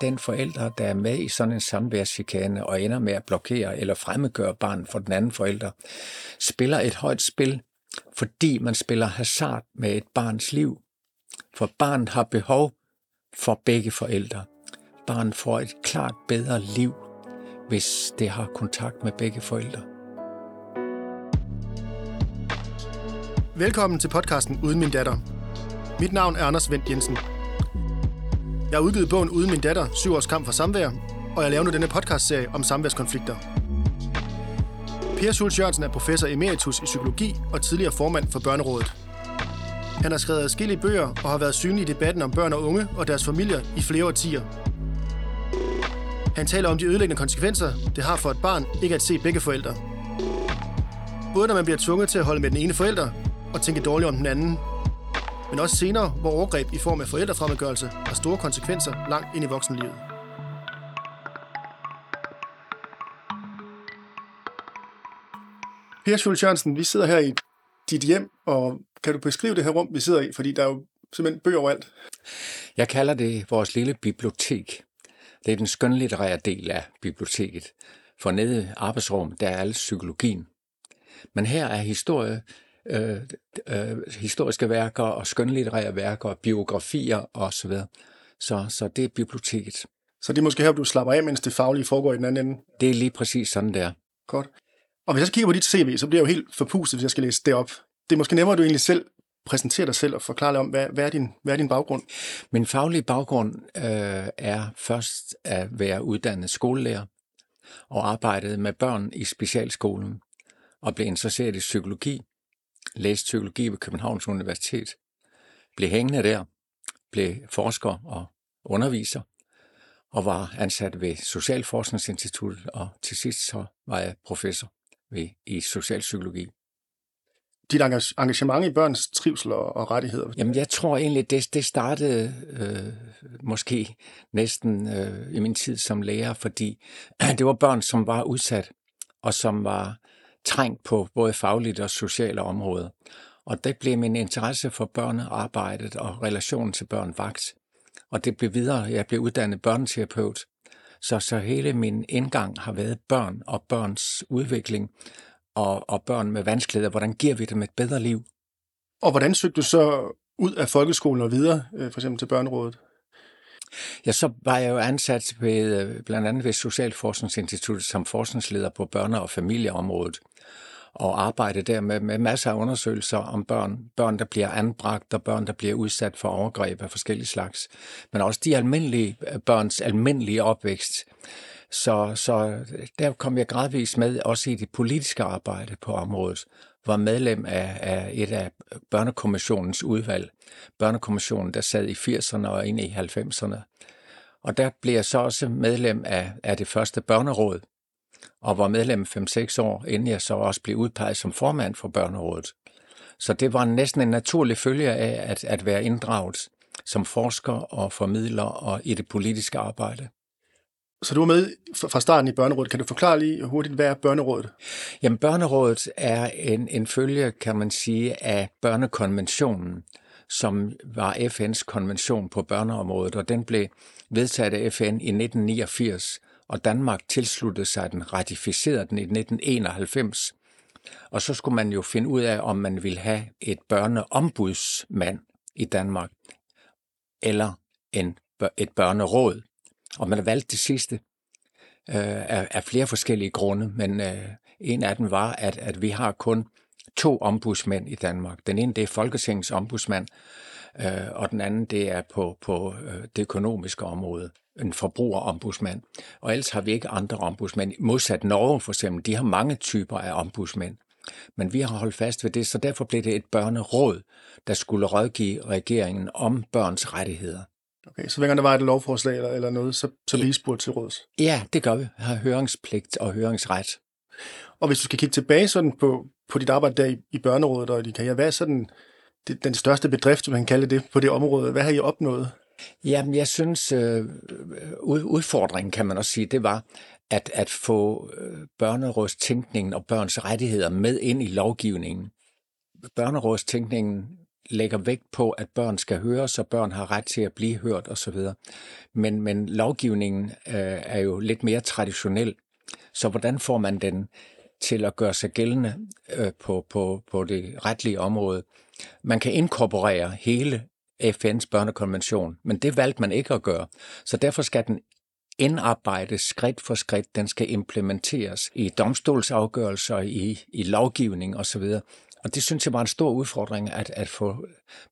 den forælder, der er med i sådan en samværschikane og ender med at blokere eller fremmedgøre barnet for den anden forælder, spiller et højt spil, fordi man spiller hasard med et barns liv. For barnet har behov for begge forældre. Barnet får et klart bedre liv, hvis det har kontakt med begge forældre. Velkommen til podcasten Uden min datter. Mit navn er Anders Vendt Jensen. Jeg har udgivet bogen Uden min datter, syv års kamp for samvær, og jeg laver nu denne podcastserie om samværskonflikter. Per Schultz Jørgensen er professor emeritus i psykologi og tidligere formand for Børnerådet. Han har skrevet adskillige bøger og har været synlig i debatten om børn og unge og deres familier i flere årtier. Han taler om de ødelæggende konsekvenser, det har for et barn ikke at se begge forældre. Både når man bliver tvunget til at holde med den ene forælder og tænke dårligt om den anden, men også senere, hvor overgreb i form af forældrefremmedgørelse har store konsekvenser langt ind i voksenlivet. Per Schultz Jørgensen, vi sidder her i dit hjem, og kan du beskrive det her rum, vi sidder i? Fordi der er jo simpelthen bøger overalt. Jeg kalder det vores lille bibliotek. Det er den skønlitterære del af biblioteket. For nede i arbejdsrum, der er al psykologien. Men her er historie, øh, øh, historiske værker og skønlitterære værker, biografier osv. Så, så det er biblioteket. Så det er måske her, du slapper af, mens det faglige foregår i den anden ende? Det er lige præcis sådan, der. Godt. Og hvis jeg så kigger på dit CV, så bliver jeg jo helt forpustet, hvis jeg skal læse det op. Det er måske nemmere, at du egentlig selv præsenterer dig selv og forklarer lidt om, hvad, hvad, er din, hvad er din baggrund? Min faglige baggrund øh, er først at være uddannet skolelærer og arbejdet med børn i specialskolen og blev interesseret i psykologi, læste psykologi ved Københavns Universitet, blev hængende der, blev forsker og underviser, og var ansat ved Socialforskningsinstituttet, og til sidst så var jeg professor ved, i socialpsykologi. Dit engagement i børns trivsel og, og rettigheder? Jamen, jeg tror egentlig, det, det startede øh, måske næsten øh, i min tid som lærer, fordi det var børn, som var udsat, og som var trængt på både fagligt og sociale områder. Og det blev min interesse for børnearbejdet og relationen til børn vagt. Og det blev videre, jeg blev uddannet børneterapeut. Så, så hele min indgang har været børn og børns udvikling og, og børn med vanskeligheder. Hvordan giver vi dem et bedre liv? Og hvordan søgte du så ud af folkeskolen og videre, øh, for eksempel til børnerådet? Ja, så var jeg jo ansat ved, øh, blandt andet ved Socialforskningsinstituttet som forskningsleder på børne- og familieområdet og arbejde der med, med masser af undersøgelser om børn, børn, der bliver anbragt og børn, der bliver udsat for overgreb af forskellige slags, men også de almindelige øh, børns almindelige opvækst. Så, så der kom jeg gradvist med også i det politiske arbejde på området, var medlem af, af et af børnekommissionens udvalg. Børnekommissionen, der sad i 80'erne og ind i 90'erne. Og der blev jeg så også medlem af, af det første børneråd, og var medlem 5-6 år, inden jeg så også blev udpeget som formand for børnerådet. Så det var næsten en naturlig følge af at, at være inddraget som forsker og formidler og i det politiske arbejde. Så du var med fra starten i Børnerådet. Kan du forklare lige hurtigt, hvad er Børnerådet? Jamen, Børnerådet er en, en følge, kan man sige, af børnekonventionen, som var FN's konvention på børneområdet, og den blev vedtaget af FN i 1989, og Danmark tilsluttede sig den, ratificerede den i 1991. Og så skulle man jo finde ud af, om man ville have et børneombudsmand i Danmark, eller en, et børneråd. Og man har valgt det sidste øh, af, af flere forskellige grunde, men øh, en af dem var, at, at vi har kun to ombudsmænd i Danmark. Den ene, det er Folketingets ombudsmand, øh, og den anden, det er på, på øh, det økonomiske område, en forbrugerombudsmand. Og ellers har vi ikke andre ombudsmænd. Modsat Norge for eksempel, de har mange typer af ombudsmænd. Men vi har holdt fast ved det, så derfor blev det et børneråd, der skulle rådgive regeringen om børns rettigheder. Okay, så hver gang der var et lovforslag eller, eller noget, så, så bliver I spurgt til råds? Ja, det gør vi. Vi har høringspligt og høringsret. Og hvis du skal kigge tilbage sådan på, på dit arbejde der i, i børnerådet og i din karriere, hvad er sådan det, den største bedrift, man kan kalde det, på det område? Hvad har I opnået? Jamen, jeg synes, øh, udfordringen kan man også sige, det var at, at få øh, børnerådstænkningen og børns rettigheder med ind i lovgivningen. Børnerådstænkningen lægger vægt på, at børn skal høres, og børn har ret til at blive hørt osv. Men, men lovgivningen øh, er jo lidt mere traditionel. Så hvordan får man den til at gøre sig gældende øh, på, på, på det retlige område? Man kan inkorporere hele FN's børnekonvention, men det valgte man ikke at gøre. Så derfor skal den indarbejdes skridt for skridt. Den skal implementeres i domstolsafgørelser, i, i lovgivning osv. Og det synes jeg var en stor udfordring at, at få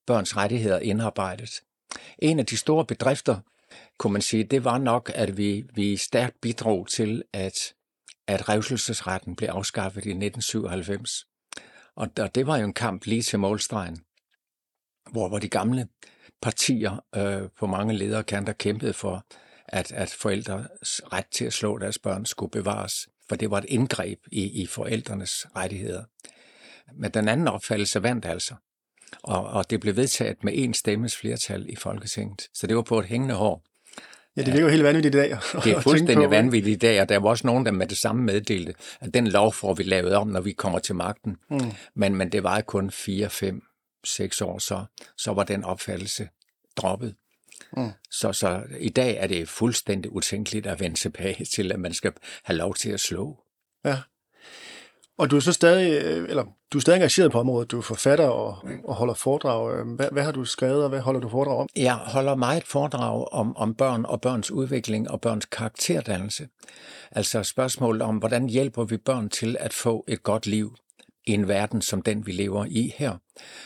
børns rettigheder indarbejdet. En af de store bedrifter, kunne man sige, det var nok, at vi, vi stærkt bidrog til, at, at revselsesretten blev afskaffet i 1997. Og og det var jo en kamp lige til målstregen, hvor, hvor de gamle partier øh, på mange lederkanter kæmpede for, at, at forældres ret til at slå deres børn skulle bevares, for det var et indgreb i, i forældrenes rettigheder. Men den anden opfattelse vandt altså, og, og det blev vedtaget med en stemmes flertal i Folketinget. Så det var på et hængende hår. Ja, det virker jo helt vanvittigt i dag. Det er fuldstændig vanvittigt i dag, og der var også nogen, der med det samme meddelte, at den lov får vi lavet om, når vi kommer til magten. Mm. Men, men det var kun 4, 5, 6 år, så, så var den opfattelse droppet. Mm. Så, så i dag er det fuldstændig utænkeligt at vende tilbage til, at man skal have lov til at slå. Ja. Og du er så stadig, øh, eller du er stadig engageret på området. Du er forfatter og, og holder foredrag. Øh, hvad, hvad har du skrevet, og hvad holder du foredrag om? Jeg holder meget foredrag om, om børn og børns udvikling og børns karakterdannelse. Altså spørgsmålet om, hvordan hjælper vi børn til at få et godt liv i en verden som den, vi lever i her,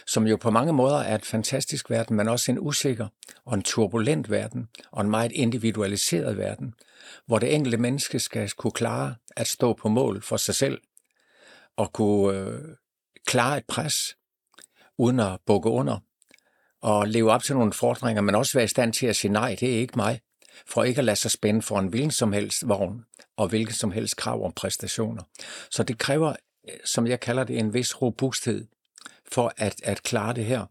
som jo på mange måder er et fantastisk verden, men også en usikker og en turbulent verden, og en meget individualiseret verden, hvor det enkelte menneske skal kunne klare at stå på mål for sig selv, og kunne øh, klare et pres, uden at bukke under, og leve op til nogle fordringer, men også være i stand til at sige nej, det er ikke mig, for ikke at lade sig spænde for en hvilken som helst vogn og hvilken som helst krav om præstationer. Så det kræver øh, som jeg kalder det, en vis robusthed for at, at klare det her.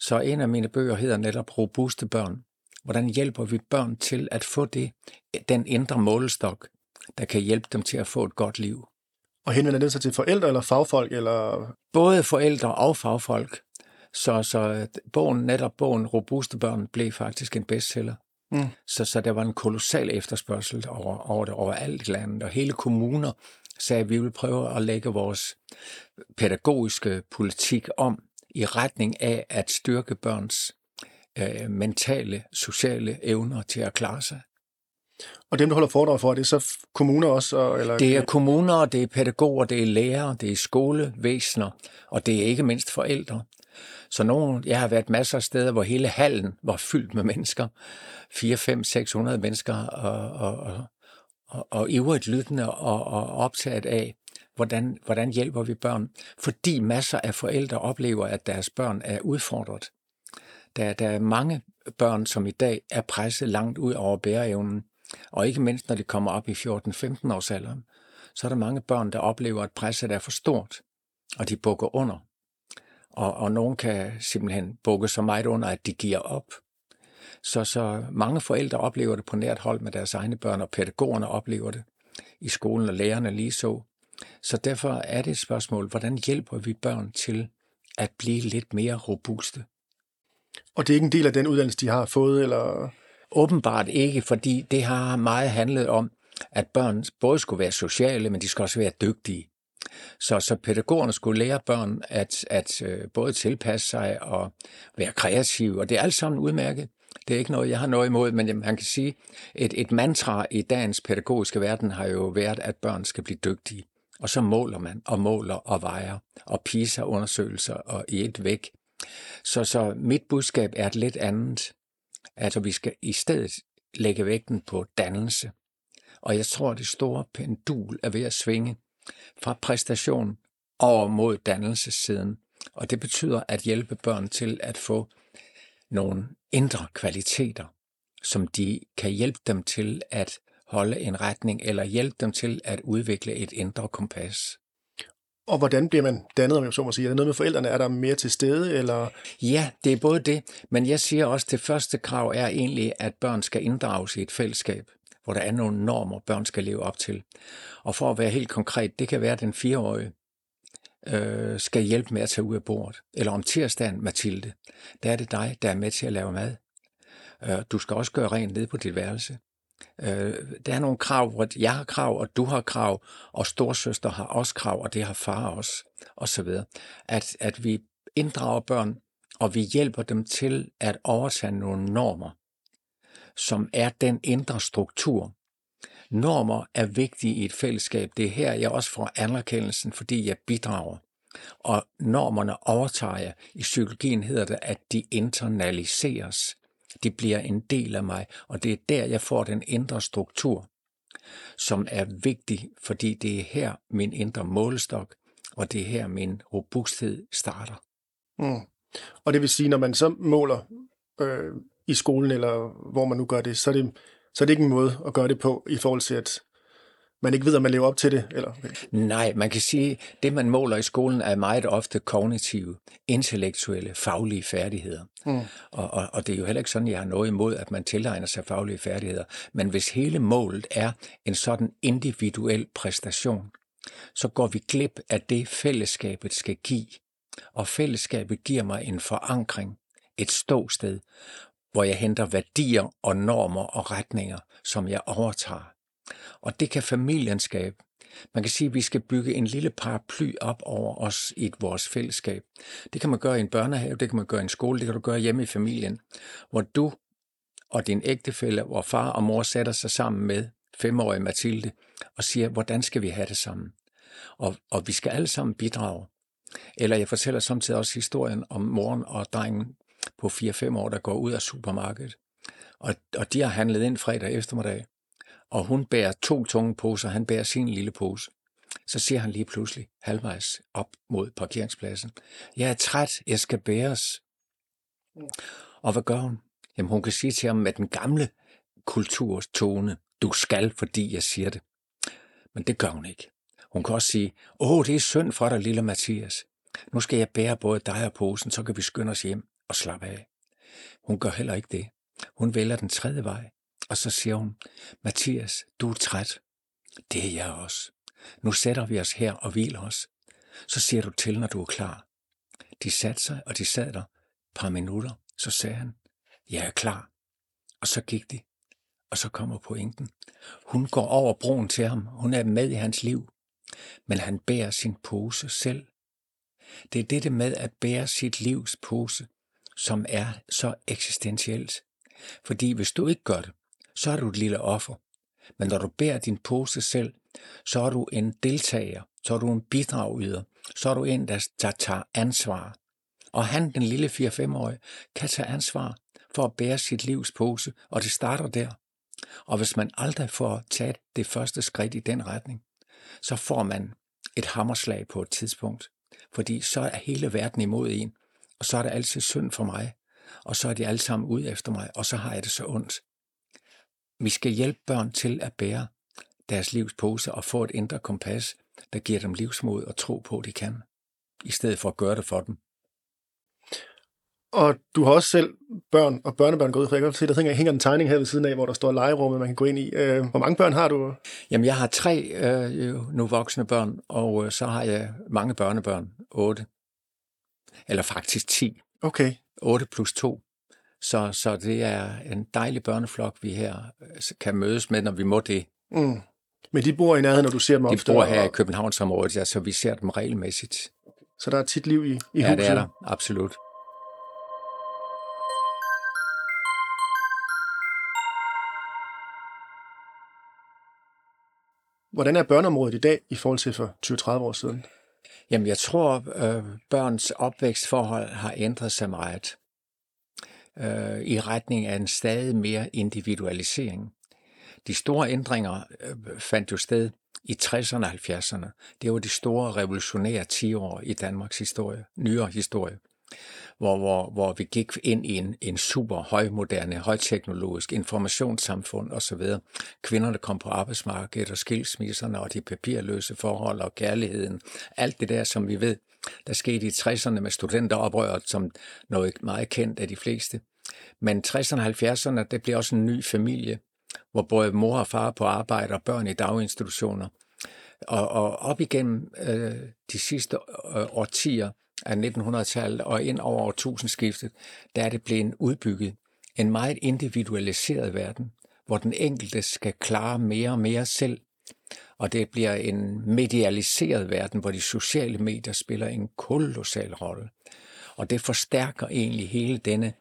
Så en af mine bøger hedder netop Robuste børn. Hvordan hjælper vi børn til at få det, den indre målestok, der kan hjælpe dem til at få et godt liv? Og henvender det sig til forældre eller fagfolk? Eller? Både forældre og fagfolk. Så, så bogen, netop bogen Robuste børn blev faktisk en bestseller. Mm. Så, så der var en kolossal efterspørgsel over, over det over alt landet, og hele kommuner sagde, at vi vil prøve at lægge vores pædagogiske politik om i retning af at styrke børns øh, mentale, sociale evner til at klare sig. Og dem, der holder foredrag for, er det så kommuner også? Eller? Det er kommuner, det er pædagoger, det er lærere, det er skolevæsener, og det er ikke mindst forældre. Så nogen, jeg har været masser af steder, hvor hele hallen var fyldt med mennesker. 4, 5, 600 mennesker, og, og, og og, og ivrigt lyttende og, og optaget af, hvordan, hvordan hjælper vi børn. Fordi masser af forældre oplever, at deres børn er udfordret. Der, der er mange børn, som i dag er presset langt ud over bæreevnen. Og ikke mindst, når de kommer op i 14-15 års alderen, så er der mange børn, der oplever, at presset er for stort, og de bukker under. Og, og nogen kan simpelthen bukke så meget under, at de giver op. Så, så mange forældre oplever det på nært hold med deres egne børn, og pædagogerne oplever det i skolen, og lærerne lige så. Så derfor er det et spørgsmål, hvordan hjælper vi børn til at blive lidt mere robuste? Og det er ikke en del af den uddannelse, de har fået, eller? Åbenbart ikke, fordi det har meget handlet om, at børn både skulle være sociale, men de skal også være dygtige. Så, så pædagogerne skulle lære børn at, at øh, både tilpasse sig og være kreative, og det er alt sammen udmærket. Det er ikke noget, jeg har noget imod, men man kan sige, et, et mantra i dagens pædagogiske verden har jo været, at børn skal blive dygtige. Og så måler man, og måler, og vejer, og PISA-undersøgelser, og i et væk. Så, så mit budskab er et lidt andet. Altså, vi skal i stedet lægge vægten på dannelse. Og jeg tror, det store pendul er ved at svinge fra præstation over mod dannelsessiden. Og det betyder at hjælpe børn til at få nogle indre kvaliteter, som de kan hjælpe dem til at holde en retning, eller hjælpe dem til at udvikle et indre kompas. Og hvordan bliver man dannet, om jeg så må sige? Er det noget med forældrene? Er der mere til stede? Eller? Ja, det er både det, men jeg siger også, at det første krav er egentlig, at børn skal inddrages i et fællesskab, hvor der er nogle normer, børn skal leve op til. Og for at være helt konkret, det kan være den fireårige, øh, skal hjælpe med at tage ud af bordet. Eller om tirsdagen, Mathilde, der er det dig, der er med til at lave mad. Øh, du skal også gøre rent ned på dit værelse. Øh, der er nogle krav, hvor jeg har krav, og du har krav, og storsøster har også krav, og det har far også, og så videre. At, at vi inddrager børn, og vi hjælper dem til at overtage nogle normer, som er den indre struktur. Normer er vigtige i et fællesskab. Det er her, jeg også får anerkendelsen, fordi jeg bidrager. Og normerne overtager jeg. I psykologien hedder det, at de internaliseres. De bliver en del af mig, og det er der, jeg får den indre struktur, som er vigtig, fordi det er her min indre målestok, og det er her min robusthed starter. Mm. Og det vil sige, når man så måler øh, i skolen, eller hvor man nu gør det, så er det, så er det ikke en måde at gøre det på, i forhold til, at man ikke ved, om man lever op til det? Eller? Nej, man kan sige, at det, man måler i skolen, er meget ofte kognitive, intellektuelle, faglige færdigheder. Mm. Og, og, og det er jo heller ikke sådan, jeg har noget imod, at man tilegner sig faglige færdigheder. Men hvis hele målet er en sådan individuel præstation, så går vi glip af det, fællesskabet skal give. Og fællesskabet giver mig en forankring, et ståsted, hvor jeg henter værdier og normer og retninger, som jeg overtager. Og det kan familien skabe. Man kan sige, at vi skal bygge en lille paraply op over os i vores fællesskab. Det kan man gøre i en børnehave, det kan man gøre i en skole, det kan du gøre hjemme i familien, hvor du og din ægtefælle, hvor far og mor sætter sig sammen med femårige Mathilde og siger, hvordan skal vi have det sammen? Og, og vi skal alle sammen bidrage. Eller jeg fortæller samtidig også historien om moren og drengen på 4-5 år, der går ud af supermarkedet. Og, og de har handlet ind fredag eftermiddag og hun bærer to tunge poser, han bærer sin lille pose. Så siger han lige pludselig, halvvejs op mod parkeringspladsen, jeg er træt, jeg skal bæres. Og hvad gør hun? Jamen hun kan sige til ham med den gamle kulturtone, du skal, fordi jeg siger det. Men det gør hun ikke. Hun kan også sige, åh, det er synd for dig, lille Mathias. Nu skal jeg bære både dig og posen, så kan vi skynde os hjem og slappe af. Hun gør heller ikke det. Hun vælger den tredje vej. Og så siger hun, Mathias, du er træt. Det er jeg også. Nu sætter vi os her og hviler os. Så siger du til, når du er klar. De satte sig, og de sad der et par minutter. Så sagde han, jeg er klar. Og så gik de. Og så kommer pointen. Hun går over broen til ham. Hun er med i hans liv. Men han bærer sin pose selv. Det er dette med at bære sit livs pose, som er så eksistentielt. Fordi hvis du ikke gør det, så er du et lille offer. Men når du bærer din pose selv, så er du en deltager, så er du en bidragyder, så er du en, der, tager ansvar. Og han, den lille 4-5-årige, kan tage ansvar for at bære sit livs pose, og det starter der. Og hvis man aldrig får taget det første skridt i den retning, så får man et hammerslag på et tidspunkt. Fordi så er hele verden imod en, og så er det altid synd for mig, og så er de alle sammen ud efter mig, og så har jeg det så ondt. Vi skal hjælpe børn til at bære deres livs pose og få et indre kompas, der giver dem livsmod og tro på, at de kan, i stedet for at gøre det for dem. Og du har også selv børn og børnebørn gået ud fra. Jeg kan se, der hænger en tegning her ved siden af, hvor der står legerummet, man kan gå ind i. Øh, hvor mange børn har du? Jamen, jeg har tre øh, nu voksne børn, og øh, så har jeg mange børnebørn. Otte. Eller faktisk ti. Okay. 8 plus 2. Så, så det er en dejlig børneflok, vi her øh, kan mødes med, når vi må det. Mm. Men de bor i nærheden, når du ser dem De bor her og... i Københavnsområdet, ja, så vi ser dem regelmæssigt. Så der er tit liv i, i ja, huset? Ja, det er der, absolut. Hvordan er børneområdet i dag i forhold til for 20-30 år siden? Jamen, jeg tror, øh, børns opvækstforhold har ændret sig meget øh, i retning af en stadig mere individualisering. De store ændringer øh, fandt jo sted i 60'erne og 70'erne. Det var de store revolutionære 10 år i Danmarks historie, nyere historie, hvor, hvor, hvor vi gik ind i en, en super højmoderne, højteknologisk informationssamfund osv. Kvinderne kom på arbejdsmarkedet, og skilsmisserne, og de papirløse forhold, og kærligheden. Alt det der, som vi ved, der skete i 60'erne med studenteroprøret, som noget meget kendt af de fleste. Men 60'erne og 70'erne, det blev også en ny familie, hvor både mor og far på arbejde og børn i daginstitutioner. Og, og op igennem øh, de sidste øh, årtier af 1900-tallet og ind over årtusindskiftet, der er det blevet udbygget en meget individualiseret verden, hvor den enkelte skal klare mere og mere selv. Og det bliver en medialiseret verden, hvor de sociale medier spiller en kolossal rolle. Og det forstærker egentlig hele denne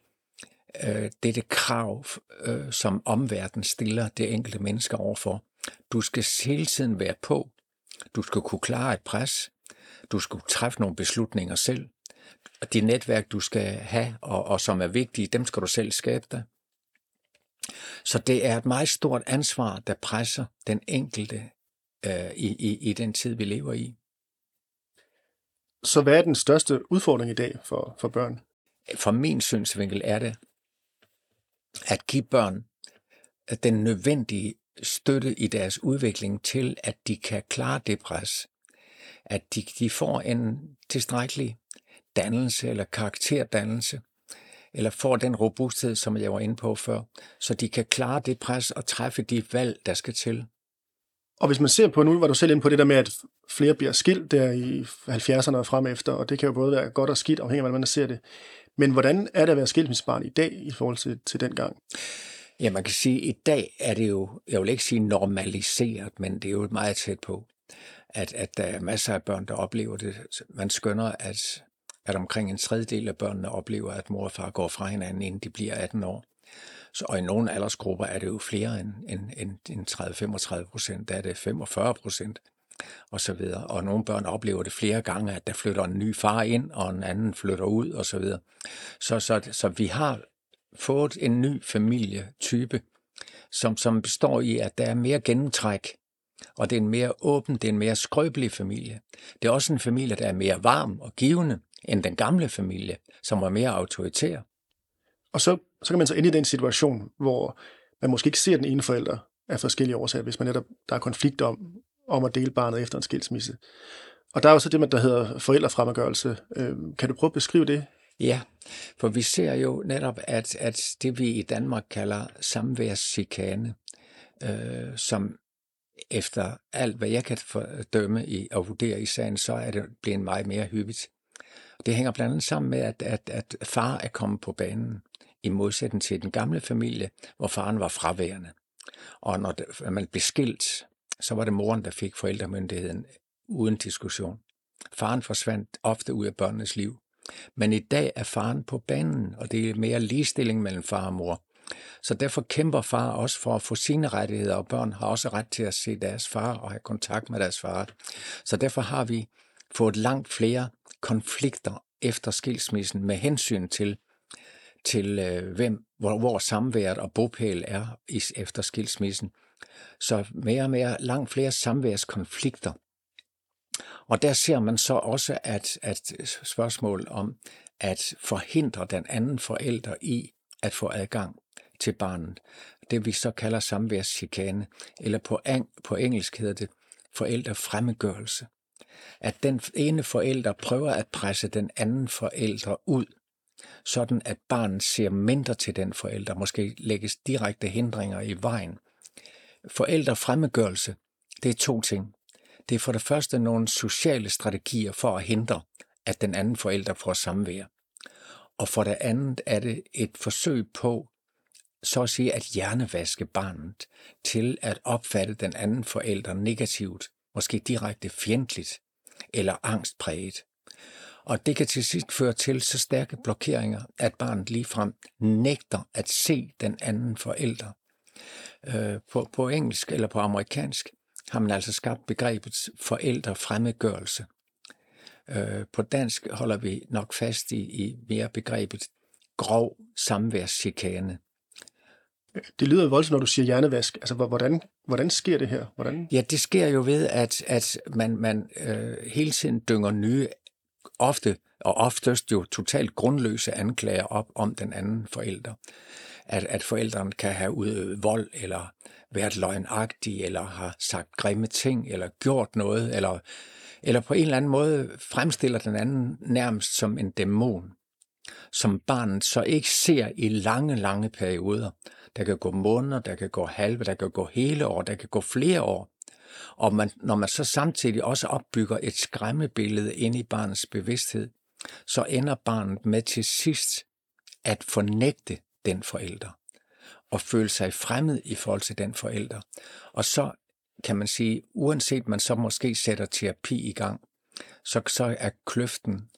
øh, dette krav, øh, som omverdenen stiller det enkelte menneske overfor. Du skal hele tiden være på. Du skal kunne klare et pres. Du skal træffe nogle beslutninger selv. Og De netværk, du skal have, og, og som er vigtige, dem skal du selv skabe dig. Så det er et meget stort ansvar, der presser den enkelte øh, i, i, i den tid, vi lever i. Så hvad er den største udfordring i dag for, for børn? Fra min synsvinkel er det at give børn den nødvendige støtte i deres udvikling til, at de kan klare det pres. At de, de får en tilstrækkelig dannelse eller karakterdannelse, eller får den robusthed, som jeg var inde på før, så de kan klare det pres og træffe de valg, der skal til. Og hvis man ser på, nu var du selv inde på det der med, at flere bliver skilt der i 70'erne og frem efter, og det kan jo både være godt og skidt, afhængig af, hvordan man ser det. Men hvordan er det at være skilsmissebarn i dag i forhold til, til den gang? Ja, man kan sige, at i dag er det jo, jeg vil ikke sige normaliseret, men det er jo meget tæt på, at, at der er masser af børn, der oplever det. Man skønner, at, at omkring en tredjedel af børnene oplever, at mor og far går fra hinanden, inden de bliver 18 år. Så, og i nogle aldersgrupper er det jo flere end, end, end, end 30-35 procent, der er det 45 procent og så videre. Og nogle børn oplever det flere gange, at der flytter en ny far ind, og en anden flytter ud, og så videre. Så, så, så vi har fået en ny familietype, som, som består i, at der er mere gennemtræk, og det er en mere åben, det er en mere skrøbelig familie. Det er også en familie, der er mere varm og givende end den gamle familie, som var mere autoritær. Og så, så kan man så ende i den situation, hvor man måske ikke ser den ene forælder af forskellige årsager, hvis man netop, der er konflikt om, om at dele barnet efter en skilsmisse. Og der er jo så det, der hedder forældrefremmedgørelse. Øhm, kan du prøve at beskrive det? Ja, for vi ser jo netop, at, at det vi i Danmark kalder samværschikane, øh, som efter alt, hvad jeg kan fordømme i, og vurdere i sagen, så er det blevet meget mere hyppigt. Det hænger blandt andet sammen med, at, at, at far er kommet på banen, i modsætning til den gamle familie, hvor faren var fraværende. Og når man blev skilt, så var det moren, der fik forældremyndigheden uden diskussion. Faren forsvandt ofte ud af børnenes liv. Men i dag er faren på banen, og det er mere ligestilling mellem far og mor. Så derfor kæmper far også for at få sine rettigheder, og børn har også ret til at se deres far og have kontakt med deres far. Så derfor har vi fået langt flere konflikter efter skilsmissen med hensyn til, til øh, hvem, hvor, hvor samværet og bopæl er efter skilsmissen. Så mere og mere, langt flere samværskonflikter. Og der ser man så også, at, at spørgsmål om at forhindre den anden forælder i at få adgang til barnet, det vi så kalder samværschikane, eller på, på engelsk hedder det forældrefremmedgørelse. At den ene forælder prøver at presse den anden forælder ud, sådan at barnet ser mindre til den forælder, måske lægges direkte hindringer i vejen Forældrefremmedgørelse, det er to ting. Det er for det første nogle sociale strategier for at hindre, at den anden forælder får samvær. Og for det andet er det et forsøg på, så at sige, at hjernevaske barnet til at opfatte den anden forælder negativt, måske direkte fjendtligt eller angstpræget. Og det kan til sidst føre til så stærke blokeringer, at barnet ligefrem nægter at se den anden forælder Øh, på, på engelsk eller på amerikansk har man altså skabt begrebet forældrefremmedgørelse. Øh, på dansk holder vi nok fast i, i mere begrebet grov samværschikane. Det lyder voldsomt, når du siger hjernevask. Altså, hvordan, hvordan sker det her? Hvordan? Ja, det sker jo ved, at, at man, man øh, hele tiden dynger nye, ofte og oftest jo totalt grundløse anklager op om den anden forælder at, at forældrene kan have udøvet vold, eller været løgnagtige, eller har sagt grimme ting, eller gjort noget, eller, eller på en eller anden måde fremstiller den anden nærmest som en dæmon, som barnet så ikke ser i lange, lange perioder. Der kan gå måneder, der kan gå halve, der kan gå hele år, der kan gå flere år, og man, når man så samtidig også opbygger et skræmmebillede ind i barnets bevidsthed, så ender barnet med til sidst at fornægte den forælder og føle sig fremmed i forhold til den forælder. Og så kan man sige, uanset man så måske sætter terapi i gang, så, så er kløften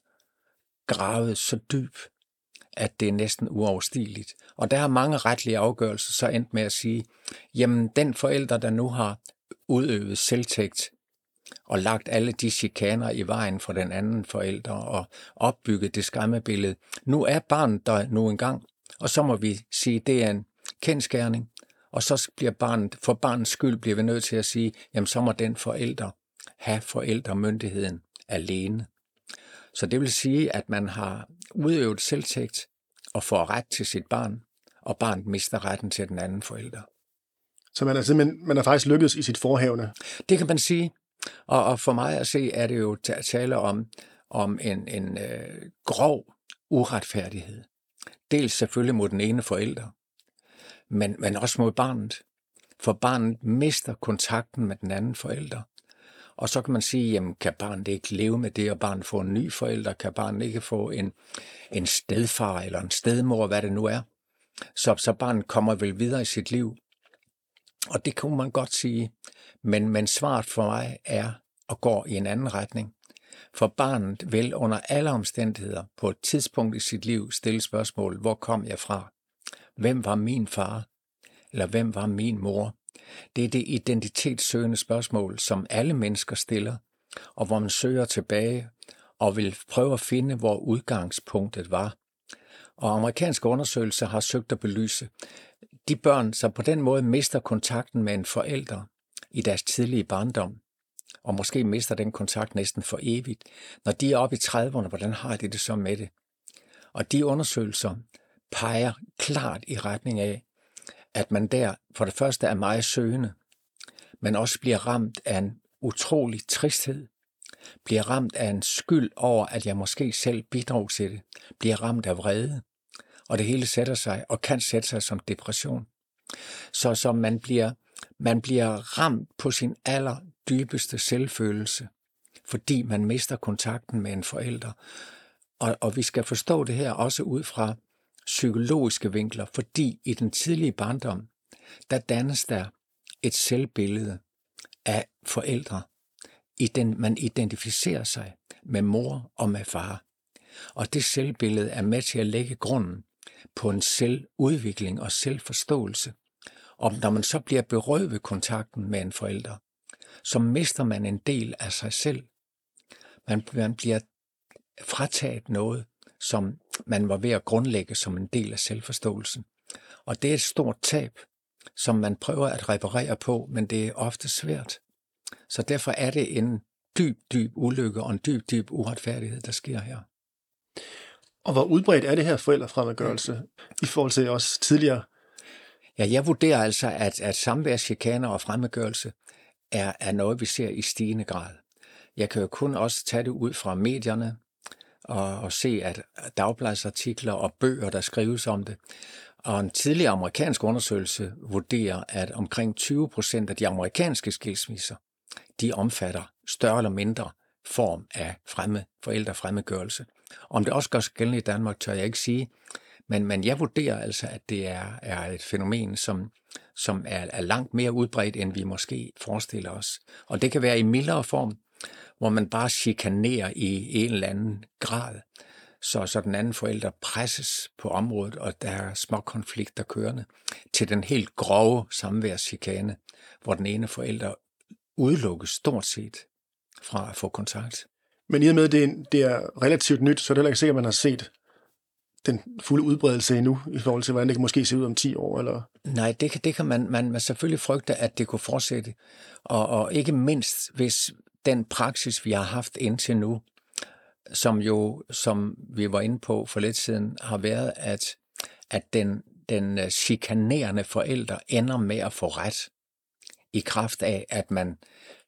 gravet så dyb, at det er næsten uoverstigeligt. Og der har mange retlige afgørelser så endt med at sige, jamen den forælder, der nu har udøvet selvtægt og lagt alle de chikaner i vejen for den anden forælder og opbygget det skræmmebillede. Nu er barnet der nu engang, og så må vi sige, det er en kendskærning, og så bliver barnet, for barnets skyld bliver vi nødt til at sige, jamen så må den forælder have forældremyndigheden alene. Så det vil sige, at man har udøvet selvtægt og får ret til sit barn, og barnet mister retten til den anden forælder. Så man er simpelthen man er faktisk lykkedes i sit forhævne? Det kan man sige. Og, og for mig at se, er det jo at tale om, om en, en øh, grov uretfærdighed. Dels selvfølgelig mod den ene forælder, men, men også mod barnet. For barnet mister kontakten med den anden forælder. Og så kan man sige, jamen kan barnet ikke leve med det, og barnet får en ny forælder? Kan barnet ikke få en, en stedfar eller en stedmor, hvad det nu er? Så, så barnet kommer vel videre i sit liv. Og det kunne man godt sige. Men, men svaret for mig er og går i en anden retning. For barnet vil under alle omstændigheder på et tidspunkt i sit liv stille spørgsmål, hvor kom jeg fra? Hvem var min far? Eller hvem var min mor? Det er det identitetssøgende spørgsmål, som alle mennesker stiller, og hvor man søger tilbage og vil prøve at finde, hvor udgangspunktet var. Og amerikanske undersøgelser har søgt at belyse de børn, som på den måde mister kontakten med en forælder i deres tidlige barndom, og måske mister den kontakt næsten for evigt. Når de er oppe i 30'erne, hvordan har de det så med det? Og de undersøgelser peger klart i retning af, at man der for det første er meget søgende, men også bliver ramt af en utrolig tristhed, bliver ramt af en skyld over, at jeg måske selv bidrog til det, bliver ramt af vrede, og det hele sætter sig og kan sætte sig som depression. Så som man bliver, man bliver ramt på sin aller dybeste selvfølelse, fordi man mister kontakten med en forælder. Og, og vi skal forstå det her også ud fra psykologiske vinkler, fordi i den tidlige barndom, der dannes der et selvbillede af forældre. I den, man identificerer sig med mor og med far. Og det selvbillede er med til at lægge grunden på en selvudvikling og selvforståelse. Og når man så bliver berøvet kontakten med en forælder, så mister man en del af sig selv. Man, man bliver frataget noget, som man var ved at grundlægge som en del af selvforståelsen. Og det er et stort tab, som man prøver at reparere på, men det er ofte svært. Så derfor er det en dyb, dyb ulykke og en dyb, dyb uretfærdighed, der sker her. Og hvor udbredt er det her forældrefremmedgørelse i forhold til os tidligere? Ja, jeg vurderer altså, at, at samværschikaner og fremmedgørelse er, er noget, vi ser i stigende grad. Jeg kan jo kun også tage det ud fra medierne, og, og se, at dagbladsartikler og bøger, der skrives om det. Og en tidligere amerikansk undersøgelse vurderer, at omkring 20 procent af de amerikanske skilsmisser, de omfatter større eller mindre form af fremme, forældrefremmedgørelse. Om det også gør sig gældende i Danmark, tør jeg ikke sige, men, men jeg vurderer altså, at det er, er et fænomen, som, som er, er langt mere udbredt, end vi måske forestiller os. Og det kan være i mildere form, hvor man bare chikanerer i en eller anden grad, så, så den anden forælder presses på området, og der er små konflikter kørende, til den helt grove samværschikane, hvor den ene forælder udelukkes stort set fra at få kontakt. Men i og med, at det, det er relativt nyt, så er det heller ikke sikkert, at man har set den fulde udbredelse endnu, i forhold til, hvordan det kan måske se ud om 10 år? Eller? Nej, det kan, det kan man, man, man selvfølgelig frygte, at det kunne fortsætte. Og, og ikke mindst, hvis den praksis, vi har haft indtil nu, som jo, som vi var inde på for lidt siden, har været, at, at den, den øh, chikanerende forælder ender med at få ret i kraft af, at man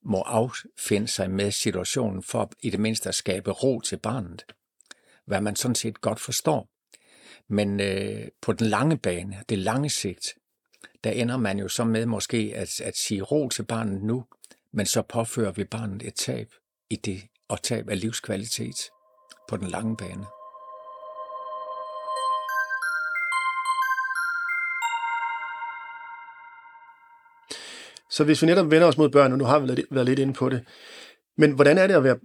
må affinde sig med situationen for i det mindste at skabe ro til barnet, hvad man sådan set godt forstår. Men øh, på den lange bane, det lange sigt, der ender man jo så med måske at, at sige ro til barnet nu, men så påfører vi barnet et tab i det, og tab af livskvalitet på den lange bane. Så hvis vi netop vender os mod børn, og nu har vi været lidt inde på det, men hvordan er det at være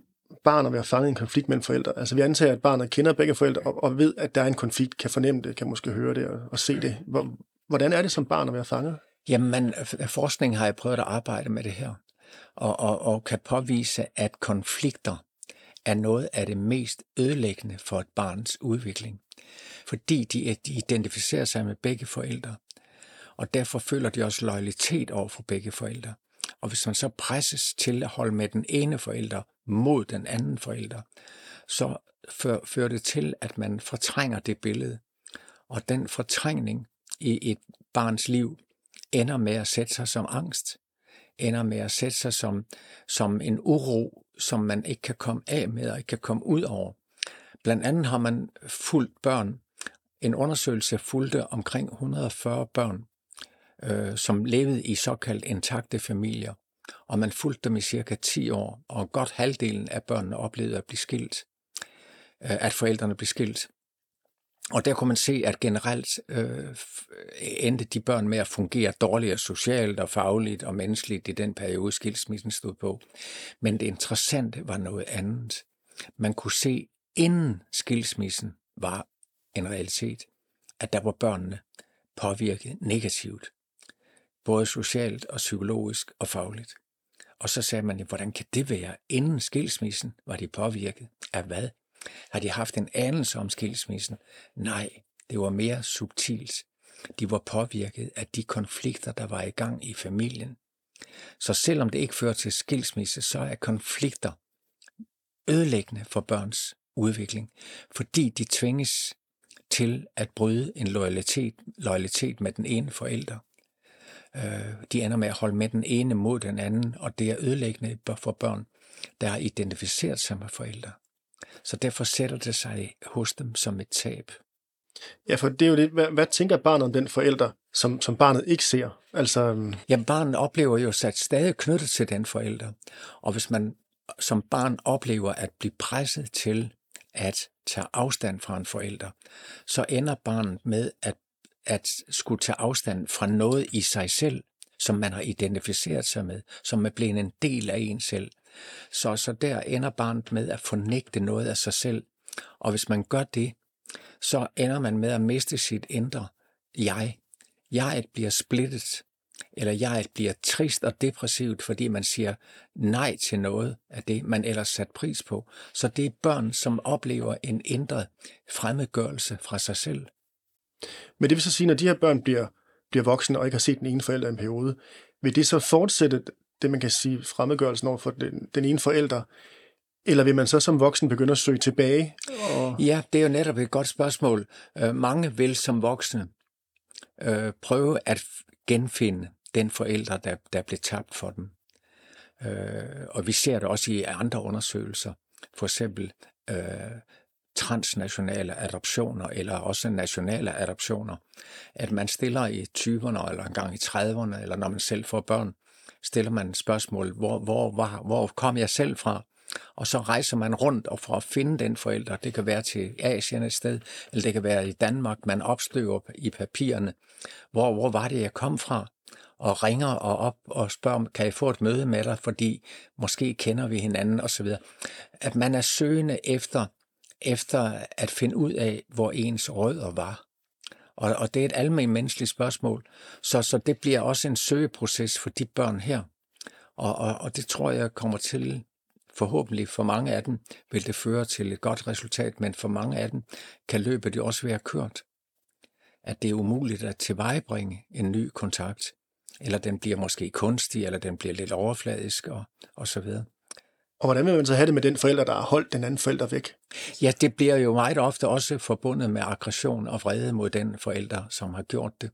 barn og være fanget i en konflikt mellem forældre? Altså vi antager, at barnet kender begge forældre og, og ved, at der er en konflikt, kan fornemme det, kan måske høre det og, og se det. Hvordan er det som barn at være fanget? Jamen, forskning har jeg prøvet at arbejde med det her, og, og, og kan påvise, at konflikter er noget af det mest ødelæggende for et barns udvikling, fordi de, de identificerer sig med begge forældre og derfor føler de også loyalitet over for begge forældre. Og hvis man så presses til at holde med den ene forælder mod den anden forælder, så fører det til, at man fortrænger det billede. Og den fortrængning i et barns liv ender med at sætte sig som angst, ender med at sætte sig som, som en uro, som man ikke kan komme af med og ikke kan komme ud over. Blandt andet har man fulgt børn. En undersøgelse fulgte omkring 140 børn øh, som levede i såkaldt intakte familier, og man fulgte dem i cirka 10 år, og godt halvdelen af børnene oplevede at blive skilt, øh, at forældrene blev skilt. Og der kunne man se, at generelt øh, endte de børn med at fungere dårligere socialt og fagligt og menneskeligt i den periode, skilsmissen stod på. Men det interessante var noget andet. Man kunne se, inden skilsmissen var en realitet, at der var børnene påvirket negativt både socialt og psykologisk og fagligt. Og så sagde man, hvordan kan det være? Inden skilsmissen var de påvirket af hvad? Har de haft en anelse om skilsmissen? Nej, det var mere subtilt. De var påvirket af de konflikter, der var i gang i familien. Så selvom det ikke fører til skilsmisse, så er konflikter ødelæggende for børns udvikling, fordi de tvinges til at bryde en loyalitet, loyalitet med den ene forælder. Øh, de ender med at holde med den ene mod den anden, og det er ødelæggende for børn, der har identificeret sig med forældre. Så derfor sætter det sig hos dem som et tab. Ja, for det er jo det. Hvad, hvad tænker barnet om den forælder, som, som barnet ikke ser? Altså... Øhm, ja, barnet oplever jo sig stadig knyttet til den forælder. Og hvis man som barn oplever at blive presset til at tage afstand fra en forælder, så ender barnet med at at skulle tage afstand fra noget i sig selv, som man har identificeret sig med, som er blevet en del af en selv. Så, så der ender barnet med at fornægte noget af sig selv. Og hvis man gør det, så ender man med at miste sit indre jeg. Jeget bliver splittet, eller jeget bliver trist og depressivt, fordi man siger nej til noget af det, man ellers sat pris på. Så det er børn, som oplever en ændret fremmedgørelse fra sig selv. Men det vil så sige, når de her børn bliver, bliver voksne og ikke har set den ene forælder i en periode, vil det så fortsætte det, man kan sige, fremmedgørelsen over for den, den ene forælder, eller vil man så som voksen begynde at søge tilbage? Og... Ja, det er jo netop et godt spørgsmål. Øh, mange vil som voksne øh, prøve at genfinde den forælder, der, der blev tabt for dem. Øh, og vi ser det også i andre undersøgelser. For eksempel øh, transnationale adoptioner eller også nationale adoptioner. At man stiller i 20'erne eller engang i 30'erne, eller når man selv får børn, stiller man spørgsmål, hvor, hvor, hvor, hvor kom jeg selv fra? Og så rejser man rundt og for at finde den forælder. Det kan være til Asien et sted, eller det kan være i Danmark. Man opstøver i papirerne, hvor, hvor var det, jeg kom fra? og ringer og op og spørger, kan jeg få et møde med dig, fordi måske kender vi hinanden osv. At man er søgende efter efter at finde ud af, hvor ens rødder var. Og, og det er et almindeligt menneskeligt spørgsmål. Så, så det bliver også en søgeproces for de børn her. Og, og, og det tror jeg kommer til, forhåbentlig for mange af dem, vil det føre til et godt resultat, men for mange af dem kan løbet jo også være kørt. At det er umuligt at tilvejebringe en ny kontakt, eller den bliver måske kunstig, eller den bliver lidt overfladisk og, og så videre. Og hvordan vil man så have det med den forælder, der har holdt den anden forælder væk? Ja, det bliver jo meget ofte også forbundet med aggression og vrede mod den forælder, som har gjort det.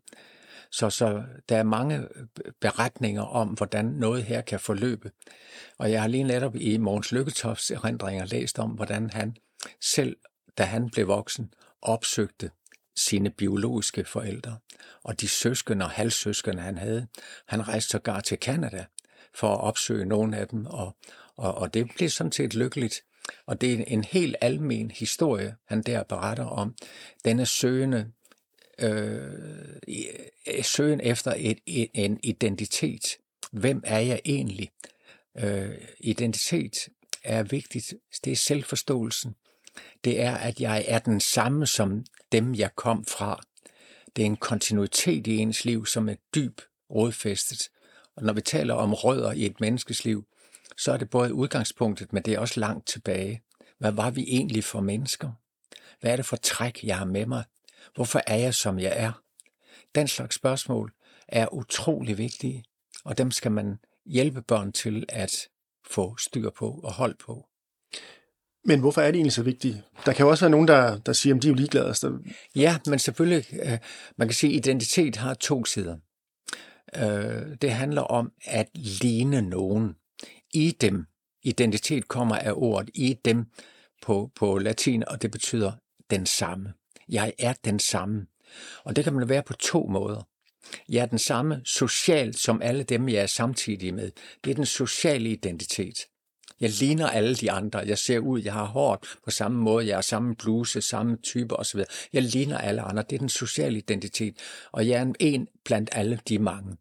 Så, så der er mange beretninger om, hvordan noget her kan forløbe. Og jeg har lige netop i Mogens Lykketofts erindringer læst om, hvordan han selv, da han blev voksen, opsøgte sine biologiske forældre og de søskende og halvsøskende, han havde. Han rejste sågar til Kanada for at opsøge nogle af dem, og, og, og det blev sådan set lykkeligt. Og det er en helt almen historie, han der beretter om. Denne søgende, øh, søgen efter et, et, en identitet. Hvem er jeg egentlig? Øh, identitet er vigtigt. Det er selvforståelsen. Det er, at jeg er den samme som dem, jeg kom fra. Det er en kontinuitet i ens liv, som er dyb rodfæstet. Og når vi taler om rødder i et menneskes liv, så er det både udgangspunktet, men det er også langt tilbage. Hvad var vi egentlig for mennesker? Hvad er det for træk, jeg har med mig? Hvorfor er jeg, som jeg er? Den slags spørgsmål er utrolig vigtige, og dem skal man hjælpe børn til at få styr på og hold på. Men hvorfor er det egentlig så vigtigt? Der kan jo også være nogen, der, der siger, at de er jo ligeglade. Altså. Ja, men selvfølgelig, øh, man kan sige, at identitet har to sider. Øh, det handler om at ligne nogen. I dem. Identitet kommer af ordet i dem på, på latin, og det betyder den samme. Jeg er den samme. Og det kan man være på to måder. Jeg er den samme socialt som alle dem, jeg er samtidig med. Det er den sociale identitet. Jeg ligner alle de andre. Jeg ser ud, jeg har hårdt på samme måde, jeg har samme bluse, samme type osv. Jeg ligner alle andre. Det er den sociale identitet. Og jeg er en blandt alle de mange.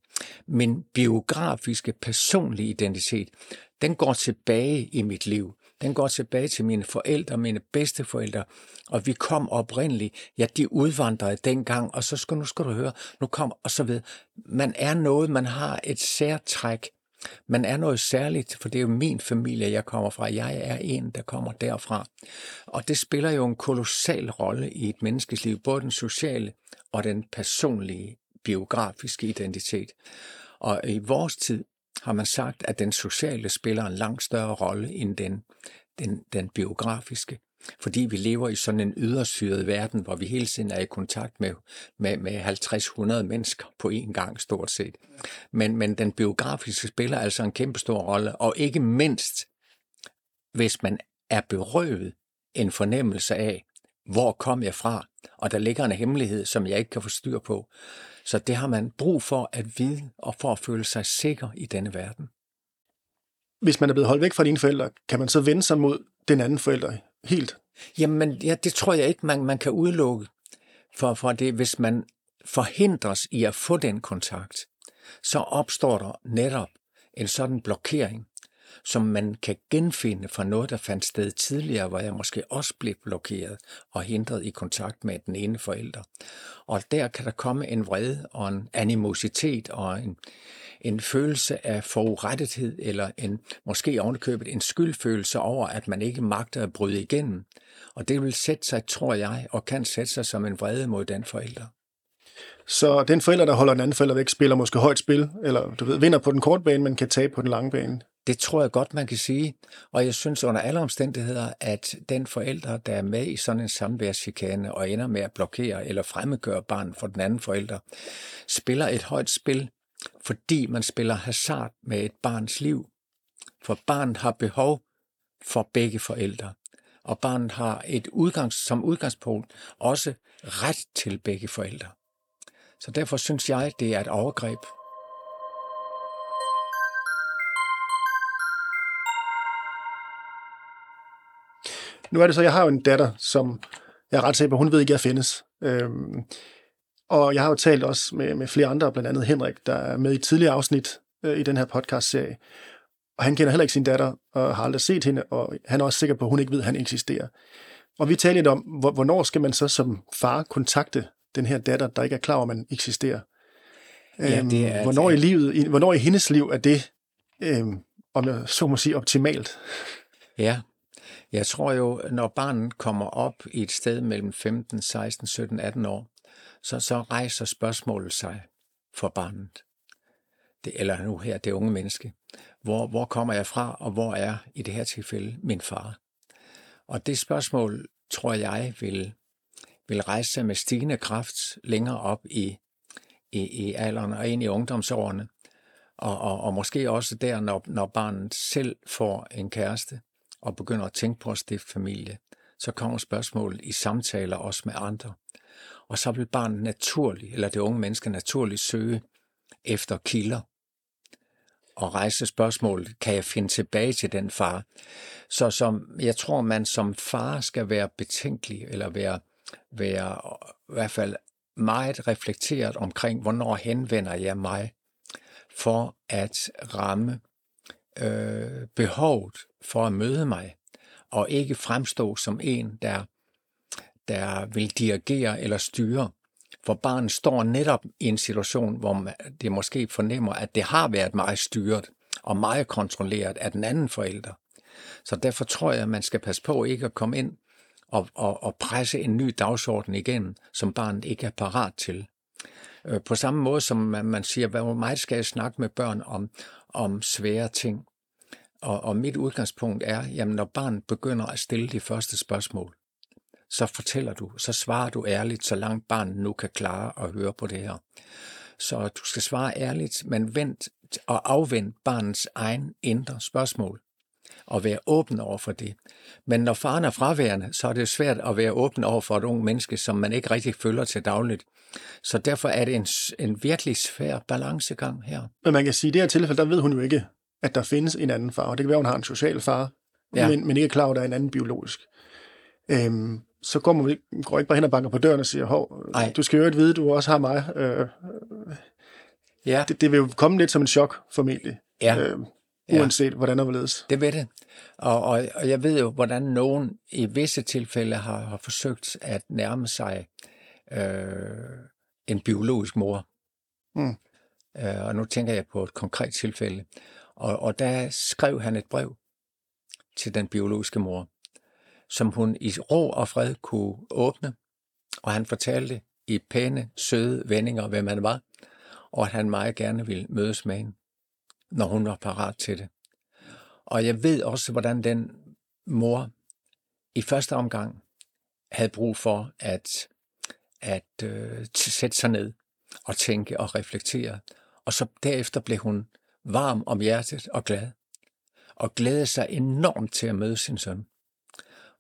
Min biografiske, personlige identitet, den går tilbage i mit liv. Den går tilbage til mine forældre, mine bedsteforældre, og vi kom oprindeligt, ja, de udvandrede dengang, og så skal, nu skal du høre, nu kom, og så ved. Man er noget, man har et særtræk, man er noget særligt, for det er jo min familie, jeg kommer fra. Jeg er en, der kommer derfra. Og det spiller jo en kolossal rolle i et menneskes liv, både den sociale og den personlige biografiske identitet. Og i vores tid har man sagt, at den sociale spiller en langt større rolle end den, den, den biografiske fordi vi lever i sådan en ydersyret verden, hvor vi hele tiden er i kontakt med, med, med 50-100 mennesker på én gang stort set. Men, men den biografiske spiller altså en kæmpe stor rolle, og ikke mindst, hvis man er berøvet en fornemmelse af, hvor kom jeg fra, og der ligger en hemmelighed, som jeg ikke kan få styr på. Så det har man brug for at vide, og for at føle sig sikker i denne verden. Hvis man er blevet holdt væk fra dine forældre, kan man så vende sig mod den anden forælder helt? Jamen, ja, det tror jeg ikke, man, man kan udelukke. For, for det, hvis man forhindres i at få den kontakt, så opstår der netop en sådan blokering, som man kan genfinde fra noget, der fandt sted tidligere, hvor jeg måske også blev blokeret og hindret i kontakt med den ene forælder. Og der kan der komme en vrede og en animositet og en, en følelse af forurettethed, eller en, måske ovenikøbet en skyldfølelse over, at man ikke magter at bryde igennem. Og det vil sætte sig, tror jeg, og kan sætte sig som en vrede mod den forælder. Så den forælder, der holder den anden forælder væk, spiller måske højt spil, eller du ved, vinder på den korte bane, men kan tabe på den lange bane. Det tror jeg godt, man kan sige. Og jeg synes under alle omstændigheder, at den forælder, der er med i sådan en samværschikane og ender med at blokere eller fremmedgøre barnet for den anden forælder, spiller et højt spil, fordi man spiller hasard med et barns liv. For barnet har behov for begge forældre, og barnet har et udgangs, som udgangspunkt også ret til begge forældre. Så derfor synes jeg, det er et overgreb. Nu er det så, jeg har jo en datter, som jeg er ret sikker på, hun ved ikke, jeg findes. Øhm, og jeg har jo talt også med, med flere andre, blandt andet Henrik, der er med i et tidligere afsnit øh, i den her podcast-serie. Og han kender heller ikke sin datter, og har aldrig set hende, og han er også sikker på, at hun ikke ved, at han eksisterer. Og vi talte lidt om, hvornår skal man så som far kontakte den her datter, der ikke er klar over, at man eksisterer? Ja, øhm, det er, hvornår, i livet, hvornår i hendes liv er det, øhm, om jeg så må sige, optimalt? Ja, jeg tror jo, når barnet kommer op i et sted mellem 15, 16, 17, 18 år, så, så rejser spørgsmålet sig for barnet. Det, eller nu her, det unge menneske. Hvor, hvor kommer jeg fra, og hvor er i det her tilfælde min far? Og det spørgsmål, tror jeg, vil, vil rejse sig med stigende kraft længere op i, i, i alderen og ind i ungdomsårene. Og, og, og måske også der, når, når barnet selv får en kæreste og begynder at tænke på at stifte familie, så kommer spørgsmålet i samtaler også med andre. Og så vil barnet naturligt, eller det unge menneske naturligt søge efter kilder. og rejse spørgsmålet, kan jeg finde tilbage til den far? Så som, jeg tror, man som far skal være betænkelig, eller være, være i hvert fald meget reflekteret omkring, hvornår henvender jeg mig for at ramme øh, behovet for at møde mig, og ikke fremstå som en, der, der vil dirigere eller styre. For barnet står netop i en situation, hvor det måske fornemmer, at det har været meget styret og meget kontrolleret af den anden forælder. Så derfor tror jeg, at man skal passe på ikke at komme ind og, og, og presse en ny dagsorden igen, som barnet ikke er parat til. Øh, på samme måde som man, man siger, hvor meget skal jeg snakke med børn om, om svære ting. Og, og mit udgangspunkt er, jamen når barn begynder at stille de første spørgsmål, så fortæller du, så svarer du ærligt, så langt barnet nu kan klare at høre på det her. Så du skal svare ærligt, men vent og afvend barnets egen indre spørgsmål og være åben over for det. Men når faren er fraværende, så er det svært at være åben over for et ung menneske, som man ikke rigtig følger til dagligt. Så derfor er det en, en virkelig svær balancegang her. Men man kan sige, at i det her tilfælde, der ved hun jo ikke, at der findes en anden far. Og det kan være, at hun har en social far, ja. men, men ikke er klar over, at der er en anden biologisk. Øhm, så går man går ikke bare hen og banker på døren og siger, Hov, du skal jo ikke vide, at du også har mig. Øh, ja. det, det vil jo komme lidt som en chok, formentlig. Ja. Øh, uanset ja. hvordan det ledes. Det ved det. Og, og, og jeg ved jo, hvordan nogen i visse tilfælde har, har forsøgt at nærme sig øh, en biologisk mor. Mm. Øh, og nu tænker jeg på et konkret tilfælde. Og, og der skrev han et brev til den biologiske mor, som hun i ro og fred kunne åbne. Og han fortalte i pæne, søde vendinger, hvem han var, og at han meget gerne ville mødes med hende når hun var parat til det. Og jeg ved også, hvordan den mor i første omgang havde brug for at, at øh, sætte sig ned og tænke og reflektere. Og så derefter blev hun varm om hjertet og glad. Og glædede sig enormt til at møde sin søn.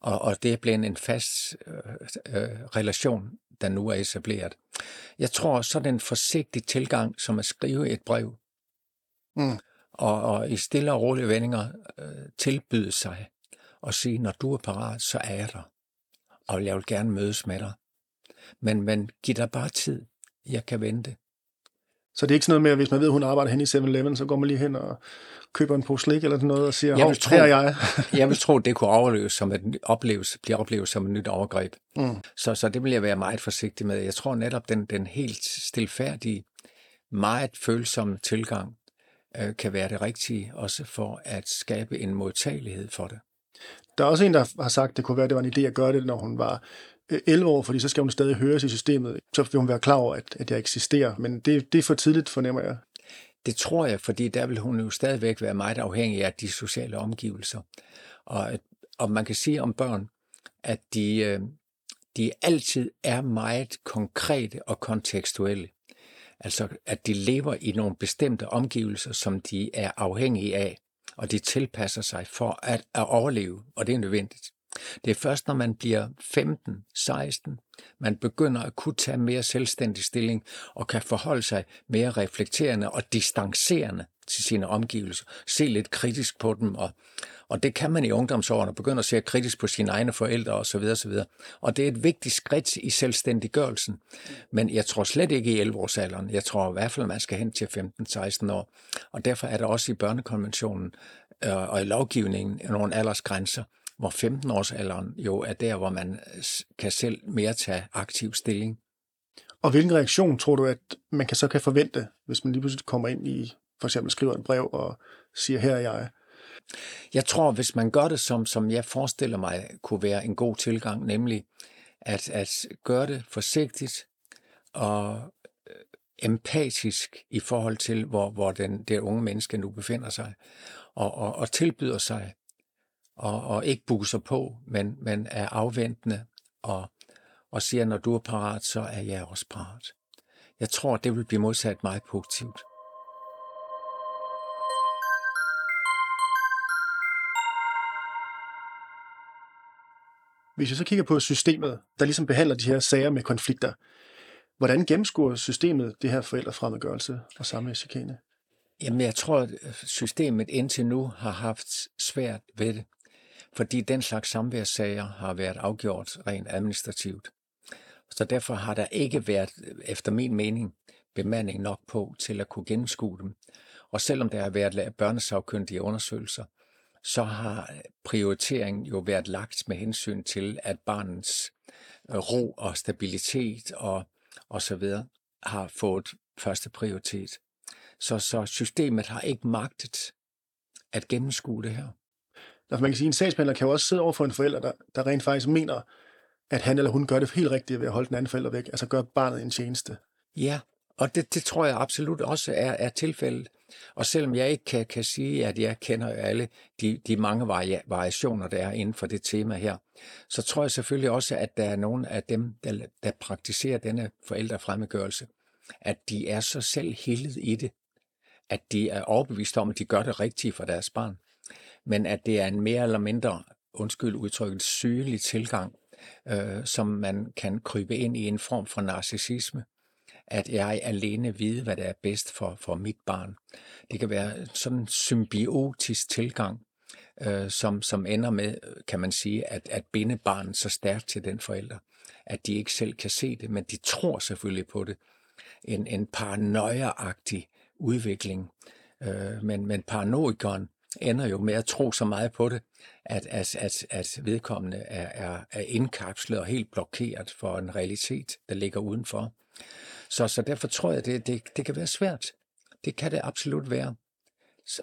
Og, og det blev en fast øh, øh, relation, der nu er etableret. Jeg tror, så den forsigtig tilgang, som at skrive et brev, Mm. Og, og i stille og rolige vendinger øh, tilbyde sig og sige, når du er parat, så er jeg der. Og jeg vil gerne mødes med dig. Men, men giv dig bare tid. Jeg kan vente. Så det er ikke sådan noget med, at hvis man ved, at hun arbejder hen i 7-Eleven, så går man lige hen og køber en pose slik eller noget og siger, jeg vil tro, jeg. jeg vil tro, det kunne overleves som et oplevelse, blive oplevet som et nyt overgreb. Mm. Så, så det vil jeg være meget forsigtig med. Jeg tror netop, den, den helt stilfærdige, meget følsomme tilgang øh, kan være det rigtige, også for at skabe en modtagelighed for det. Der er også en, der har sagt, at det kunne være, at det var en idé at gøre det, når hun var 11 øh, år, fordi så skal hun stadig høres i systemet. Så vil hun være klar over, at, at jeg eksisterer. Men det, det er for tidligt, fornemmer jeg. Det tror jeg, fordi der vil hun jo stadigvæk være meget afhængig af de sociale omgivelser. Og, og man kan sige om børn, at de, øh, de altid er meget konkrete og kontekstuelle. Altså, at de lever i nogle bestemte omgivelser, som de er afhængige af, og de tilpasser sig for at, at overleve, og det er nødvendigt. Det er først, når man bliver 15, 16, man begynder at kunne tage mere selvstændig stilling og kan forholde sig mere reflekterende og distancerende til sine omgivelser, se lidt kritisk på dem, og, og det kan man i ungdomsårene, begynde at se kritisk på sine egne forældre osv. osv. Og det er et vigtigt skridt i selvstændiggørelsen. Men jeg tror slet ikke i 11-årsalderen. Jeg tror i hvert fald, man skal hen til 15-16 år. Og derfor er der også i børnekonventionen øh, og i lovgivningen nogle aldersgrænser, hvor 15-årsalderen jo er der, hvor man kan selv mere tage aktiv stilling. Og hvilken reaktion tror du, at man kan så kan forvente, hvis man lige pludselig kommer ind i, for eksempel skriver et brev og siger, her er jeg? Jeg tror, hvis man gør det, som, som jeg forestiller mig, kunne være en god tilgang, nemlig at, at gøre det forsigtigt og øh, empatisk i forhold til, hvor, hvor den, det unge menneske nu befinder sig, og, og, og tilbyder sig, og, og ikke buser på, men, men er afventende, og, og siger, når du er parat, så er jeg også parat. Jeg tror, det vil blive modsat meget positivt. Hvis vi så kigger på systemet, der ligesom behandler de her sager med konflikter, hvordan gennemskuer systemet det her forældrefremmedgørelse og samværschikane? Jamen, jeg tror, at systemet indtil nu har haft svært ved det, fordi den slags samværssager har været afgjort rent administrativt. Så derfor har der ikke været, efter min mening, bemanding nok på til at kunne gennemskue dem. Og selvom der har været børnesagkyndige undersøgelser, så har øh, prioriteringen jo været lagt med hensyn til, at barnets øh, ro og stabilitet og, og så videre har fået første prioritet. Så, så systemet har ikke magtet at gennemskue det her. Altså man kan sige, at en sagsbehandler kan jo også sidde over for en forælder, der, der rent faktisk mener, at han eller hun gør det helt rigtigt ved at holde den anden forælder væk, altså gør barnet en tjeneste. Ja, og det, det tror jeg absolut også er, er tilfældet. Og selvom jeg ikke kan, kan sige, at jeg kender alle de, de mange varia- variationer, der er inden for det tema her, så tror jeg selvfølgelig også, at der er nogle af dem, der, der praktiserer denne forældrefremmedgørelse, at de er så selv hildet i det, at de er overbevist om, at de gør det rigtige for deres barn, men at det er en mere eller mindre, undskyld udtrykket, sygelig tilgang, øh, som man kan krybe ind i en form for narcissisme, at jeg alene vide, hvad der er bedst for, for mit barn. Det kan være sådan en symbiotisk tilgang, øh, som, som ender med, kan man sige, at, at binde barnet så stærkt til den forælder, at de ikke selv kan se det, men de tror selvfølgelig på det. En, en paranoiaagtig udvikling. Øh, men, men paranoikeren ender jo med at tro så meget på det, at, at, at, at vedkommende er, er, er indkapslet og helt blokeret for en realitet, der ligger udenfor. Så, så derfor tror jeg, det, det, det kan være svært. Det kan det absolut være. Så,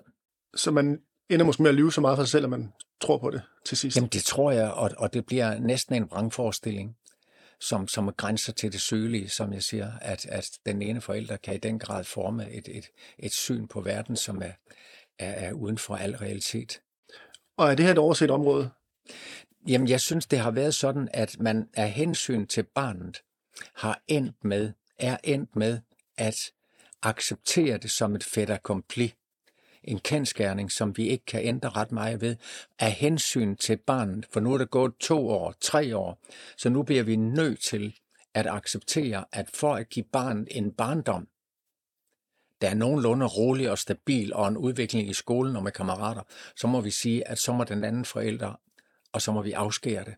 så man ender måske med at lyve så meget for sig selv, at man tror på det til sidst? Jamen det tror jeg, og, og det bliver næsten en vrangforestilling, som, som grænser til det søgelige, som jeg siger, at, at den ene forælder kan i den grad forme et, et, et syn på verden, som er, er, er uden for al realitet. Og er det her et overset område? Jamen, jeg synes, det har været sådan, at man af hensyn til barnet har endt med er endt med at acceptere det som et fait accompli. En kendskærning, som vi ikke kan ændre ret meget ved, af hensyn til barnet. For nu er det gået to år, tre år, så nu bliver vi nødt til at acceptere, at for at give barnet en barndom, der er nogenlunde rolig og stabil og en udvikling i skolen og med kammerater, så må vi sige, at så må den anden forælder, og så må vi afskære det.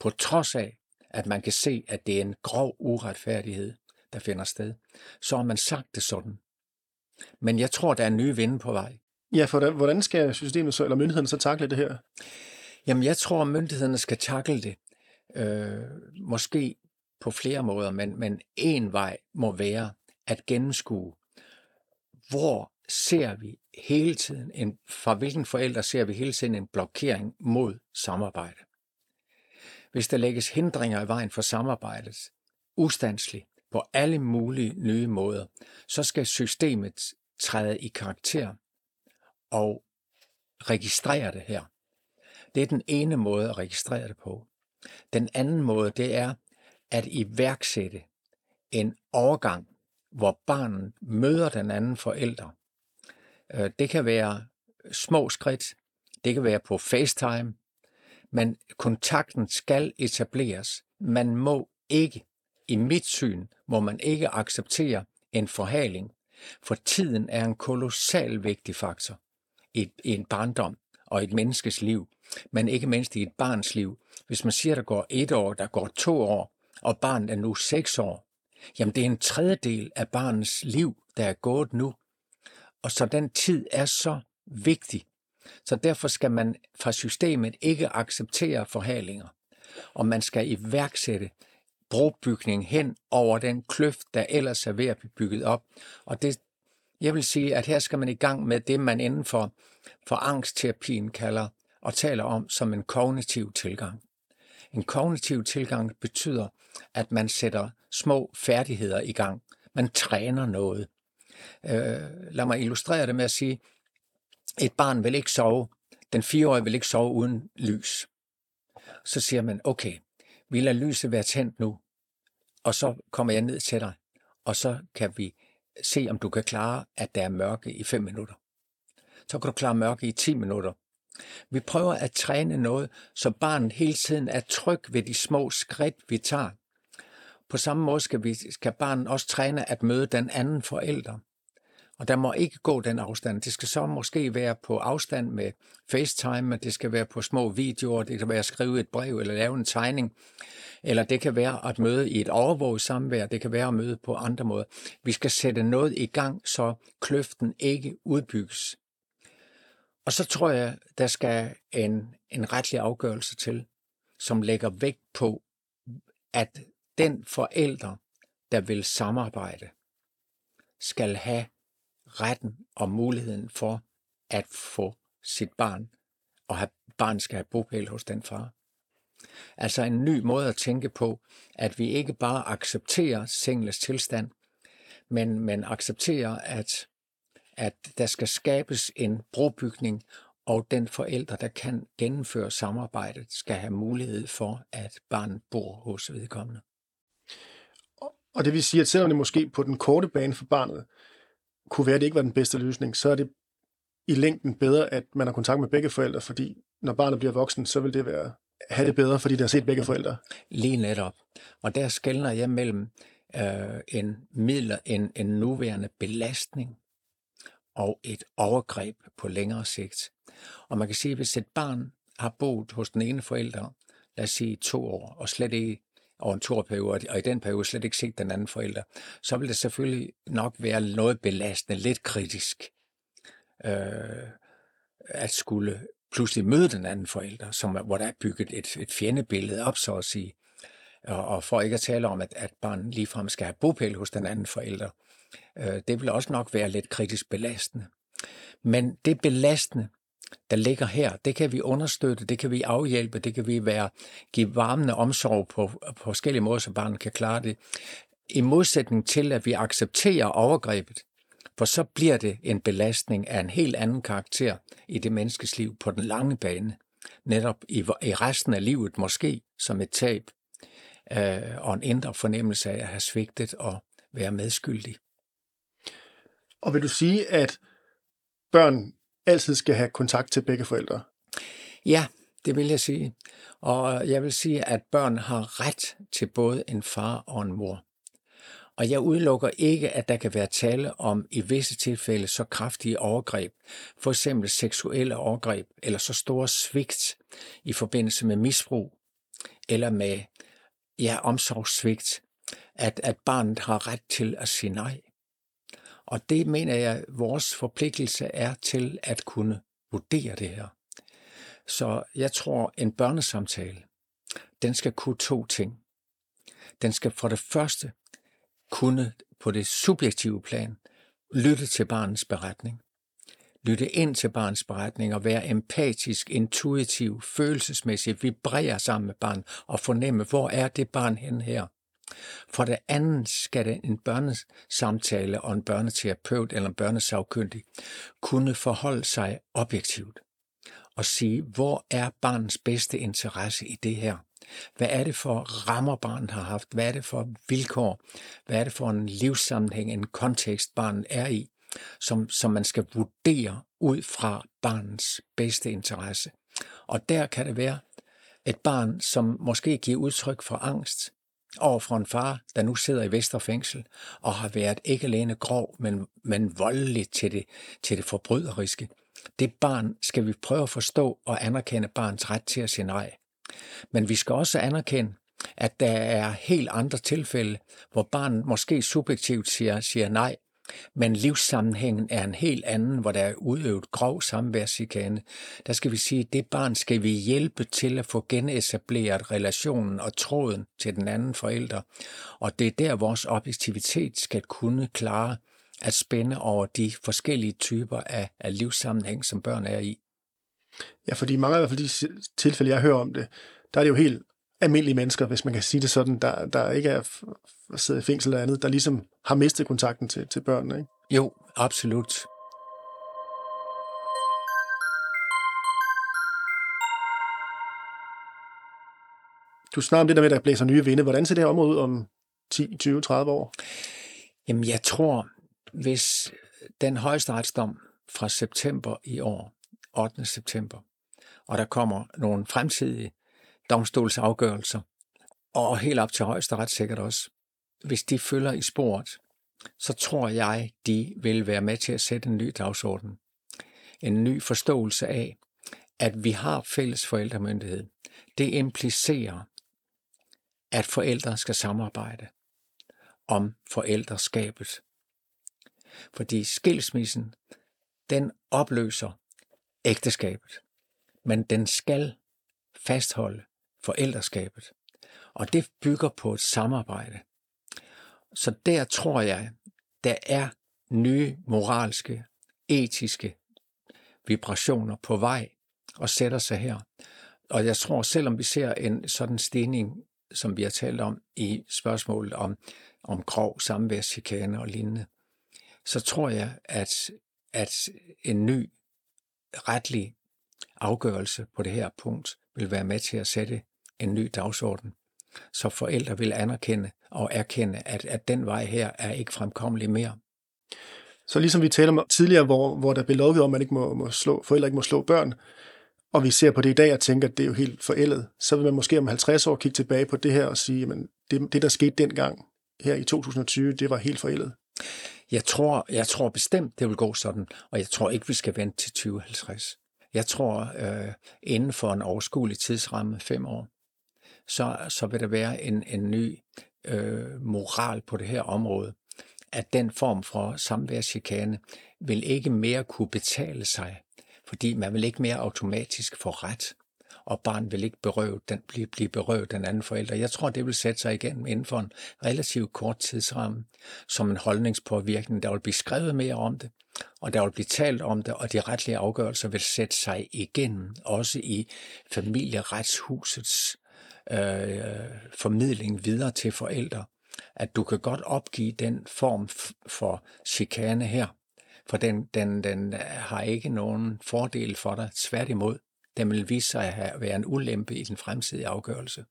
På trods af, at man kan se, at det er en grov uretfærdighed der finder sted, så har man sagt det sådan. Men jeg tror, der er nye vinde på vej. Ja, for hvordan skal systemet så, eller myndighederne så takle det her? Jamen, jeg tror, at myndighederne skal takle det. Øh, måske på flere måder, men, men en vej må være at gennemskue, hvor ser vi hele tiden, en, fra hvilken forældre ser vi hele tiden en blokering mod samarbejde. Hvis der lægges hindringer i vejen for samarbejdet, ustandsligt, på alle mulige nye måder, så skal systemet træde i karakter og registrere det her. Det er den ene måde at registrere det på. Den anden måde, det er at iværksætte en overgang, hvor barnet møder den anden forælder. Øh, det kan være små skridt, det kan være på FaceTime, men kontakten skal etableres. Man må ikke i mit syn må man ikke acceptere en forhaling, for tiden er en kolossal vigtig faktor i, i en barndom og et menneskes liv, men ikke mindst i et barns liv. Hvis man siger, at der går et år, der går to år, og barnet er nu seks år, jamen det er en tredjedel af barnets liv, der er gået nu. Og så den tid er så vigtig. Så derfor skal man fra systemet ikke acceptere forhalinger. Og man skal iværksætte brobygning hen over den kløft, der ellers er ved at blive bygget op. Og det, jeg vil sige, at her skal man i gang med det, man inden for, for angstterapien kalder og taler om som en kognitiv tilgang. En kognitiv tilgang betyder, at man sætter små færdigheder i gang. Man træner noget. Øh, lad mig illustrere det med at sige, et barn vil ikke sove, den fireårige vil ikke sove uden lys. Så siger man, okay, vi lader lyset være tændt nu, og så kommer jeg ned til dig, og så kan vi se, om du kan klare, at der er mørke i 5 minutter. Så kan du klare mørke i 10 minutter. Vi prøver at træne noget, så barnet hele tiden er tryg ved de små skridt, vi tager. På samme måde skal, vi, skal barnet også træne at møde den anden forælder. Og der må ikke gå den afstand. Det skal så måske være på afstand med FaceTime, det skal være på små videoer, det kan være at skrive et brev eller lave en tegning, eller det kan være at møde i et overvåget samvær, det kan være at møde på andre måder. Vi skal sætte noget i gang, så kløften ikke udbygges. Og så tror jeg, der skal en, en retlig afgørelse til, som lægger vægt på, at den forælder, der vil samarbejde, skal have retten og muligheden for at få sit barn, og have, barn skal have bopæl hos den far. Altså en ny måde at tænke på, at vi ikke bare accepterer singles tilstand, men, men accepterer, at, at der skal skabes en brobygning, og den forælder, der kan gennemføre samarbejdet, skal have mulighed for, at barnet bor hos vedkommende. Og det vil sige, at selvom det måske på den korte bane for barnet kunne være, at det ikke var den bedste løsning, så er det i længden bedre, at man har kontakt med begge forældre, fordi når barnet bliver voksen, så vil det være have det bedre, fordi det har set begge forældre. Lige netop. Og der skældner jeg mellem øh, en, midler, en, en nuværende belastning og et overgreb på længere sigt. Og man kan sige, at hvis et barn har boet hos den ene forælder, lad os sige to år, og slet ikke over en toårperiode, og i den periode slet ikke set den anden forælder, så vil det selvfølgelig nok være noget belastende, lidt kritisk, øh, at skulle pludselig møde den anden forælder, som, hvor der er bygget et, et fjendebillede op, så at sige. Og, og for ikke at tale om, at, at barnet ligefrem skal have bopæl hos den anden forælder, øh, det vil også nok være lidt kritisk belastende. Men det belastende, der ligger her, det kan vi understøtte, det kan vi afhjælpe, det kan vi være, give varmende omsorg på, på forskellige måder, så barnet kan klare det. I modsætning til, at vi accepterer overgrebet, for så bliver det en belastning af en helt anden karakter i det menneskes liv på den lange bane. Netop i, i resten af livet måske som et tab øh, og en indre fornemmelse af at have svigtet og være medskyldig. Og vil du sige, at børn altid skal have kontakt til begge forældre? Ja, det vil jeg sige. Og jeg vil sige, at børn har ret til både en far og en mor. Og jeg udelukker ikke, at der kan være tale om i visse tilfælde så kraftige overgreb, for eksempel seksuelle overgreb, eller så store svigt i forbindelse med misbrug, eller med ja, omsorgssvigt, at, at barnet har ret til at sige nej. Og det mener jeg, vores forpligtelse er til at kunne vurdere det her. Så jeg tror, en børnesamtale, den skal kunne to ting. Den skal for det første kunne på det subjektive plan lytte til barnets beretning. Lytte ind til barnets beretning og være empatisk, intuitiv, følelsesmæssigt, vibrere sammen med barn og fornemme, hvor er det barn hen her. For det andet skal det en børnesamtale og en børneterapeut eller en børnesagkyndig kunne forholde sig objektivt og sige, hvor er barnets bedste interesse i det her? Hvad er det for rammer, barnet har haft? Hvad er det for vilkår? Hvad er det for en livssammenhæng, en kontekst, barnet er i, som, som man skal vurdere ud fra barnets bedste interesse? Og der kan det være et barn, som måske giver udtryk for angst, over for en far, der nu sidder i Vesterfængsel og har været ikke alene grov, men, men voldelig til det, til det forbryderiske. Det barn skal vi prøve at forstå og anerkende barns ret til at sige nej. Men vi skal også anerkende, at der er helt andre tilfælde, hvor barnet måske subjektivt siger, siger nej, men livssammenhængen er en helt anden, hvor der er udøvet grov samværsikane. Der skal vi sige, at det barn skal vi hjælpe til at få genetableret relationen og tråden til den anden forælder. Og det er der, vores objektivitet skal kunne klare at spænde over de forskellige typer af, af livssammenhæng, som børn er i. Ja, fordi mange af i hvert fald de tilfælde, jeg hører om det, der er det jo helt almindelige mennesker, hvis man kan sige det sådan, der, der ikke er siddet i fængsel eller andet, der ligesom har mistet kontakten til, til børnene, ikke? Jo, absolut. Du snakker om det der med, at der blæser nye vinde. Hvordan ser det her område ud om 10, 20, 30 år? Jamen, jeg tror, hvis den højesteretsdom fra september i år, 8. september, og der kommer nogle fremtidige domstolsafgørelser, og helt op til højesteret sikkert også, hvis de følger i sporet så tror jeg, de vil være med til at sætte en ny dagsorden. En ny forståelse af, at vi har fælles forældremyndighed. Det implicerer, at forældre skal samarbejde om forældreskabet. Fordi skilsmissen, den opløser ægteskabet, men den skal fastholde forældreskabet. Og det bygger på et samarbejde. Så der tror jeg, der er nye moralske, etiske vibrationer på vej og sætter sig her. Og jeg tror, selvom vi ser en sådan stigning, som vi har talt om i spørgsmålet om, om grov samværschikane og lignende, så tror jeg, at, at en ny retlig afgørelse på det her punkt vil være med til at sætte en ny dagsorden, så forældre vil anerkende og erkende, at, at den vej her er ikke fremkommelig mere. Så ligesom vi talte om tidligere, hvor, hvor der blev lovgivet om, at man ikke må, må slå, forældre ikke må slå børn, og vi ser på det i dag og tænker, at det er jo helt forældet, så vil man måske om 50 år kigge tilbage på det her og sige, at det, det, der skete dengang her i 2020, det var helt forældet. Jeg tror, jeg tror bestemt, det vil gå sådan, og jeg tror ikke, vi skal vente til 2050. Jeg tror, øh, inden for en overskuelig tidsramme, fem år, så, så vil der være en, en ny øh, moral på det her område, at den form for samværschikane vil ikke mere kunne betale sig, fordi man vil ikke mere automatisk få ret, og barn vil ikke berøve den, blive, blive berøvet den anden forælder. Jeg tror, det vil sætte sig igen inden for en relativt kort tidsramme, som en holdningspåvirkning. Der vil blive skrevet mere om det, og der vil blive talt om det, og de retlige afgørelser vil sætte sig igen, også i familieretshusets øh, formidling videre til forældre, at du kan godt opgive den form for chikane her, for den, den, den har ikke nogen fordel for dig. Tværtimod, den vil vise sig at være en ulempe i den fremtidige afgørelse.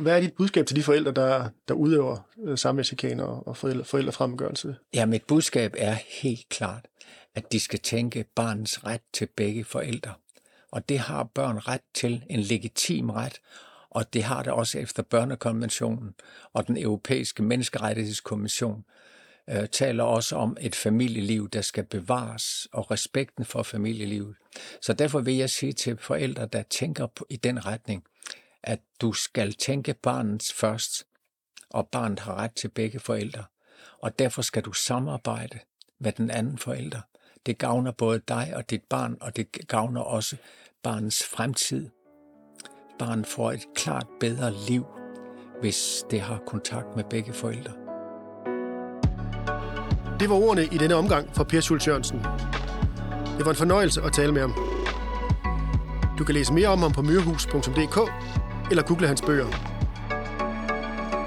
Hvad er dit budskab til de forældre, der, der udøver øh, samværschikane og forældre, forældrefremmedgørelse? Ja, mit budskab er helt klart, at de skal tænke barnets ret til begge forældre. Og det har børn ret til, en legitim ret, og det har det også efter børnekonventionen og den europæiske menneskerettighedskommission øh, taler også om et familieliv, der skal bevares, og respekten for familielivet. Så derfor vil jeg sige til forældre, der tænker på, i den retning, at du skal tænke barnets først, og barnet har ret til begge forældre. Og derfor skal du samarbejde med den anden forælder. Det gavner både dig og dit barn, og det gavner også barnets fremtid. Barnet får et klart bedre liv, hvis det har kontakt med begge forældre. Det var ordene i denne omgang fra Per Schultz Jørgensen. Det var en fornøjelse at tale med ham. Du kan læse mere om ham på myrehus.dk eller google hans bøger.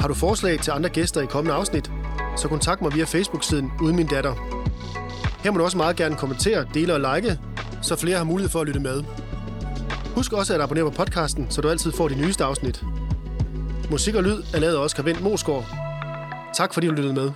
Har du forslag til andre gæster i kommende afsnit, så kontakt mig via Facebook-siden Uden Min Datter. Her må du også meget gerne kommentere, dele og like, så flere har mulighed for at lytte med. Husk også at abonnere på podcasten, så du altid får de nyeste afsnit. Musik og lyd er lavet af Oscar Vendt Mosgaard. Tak fordi du lyttede med.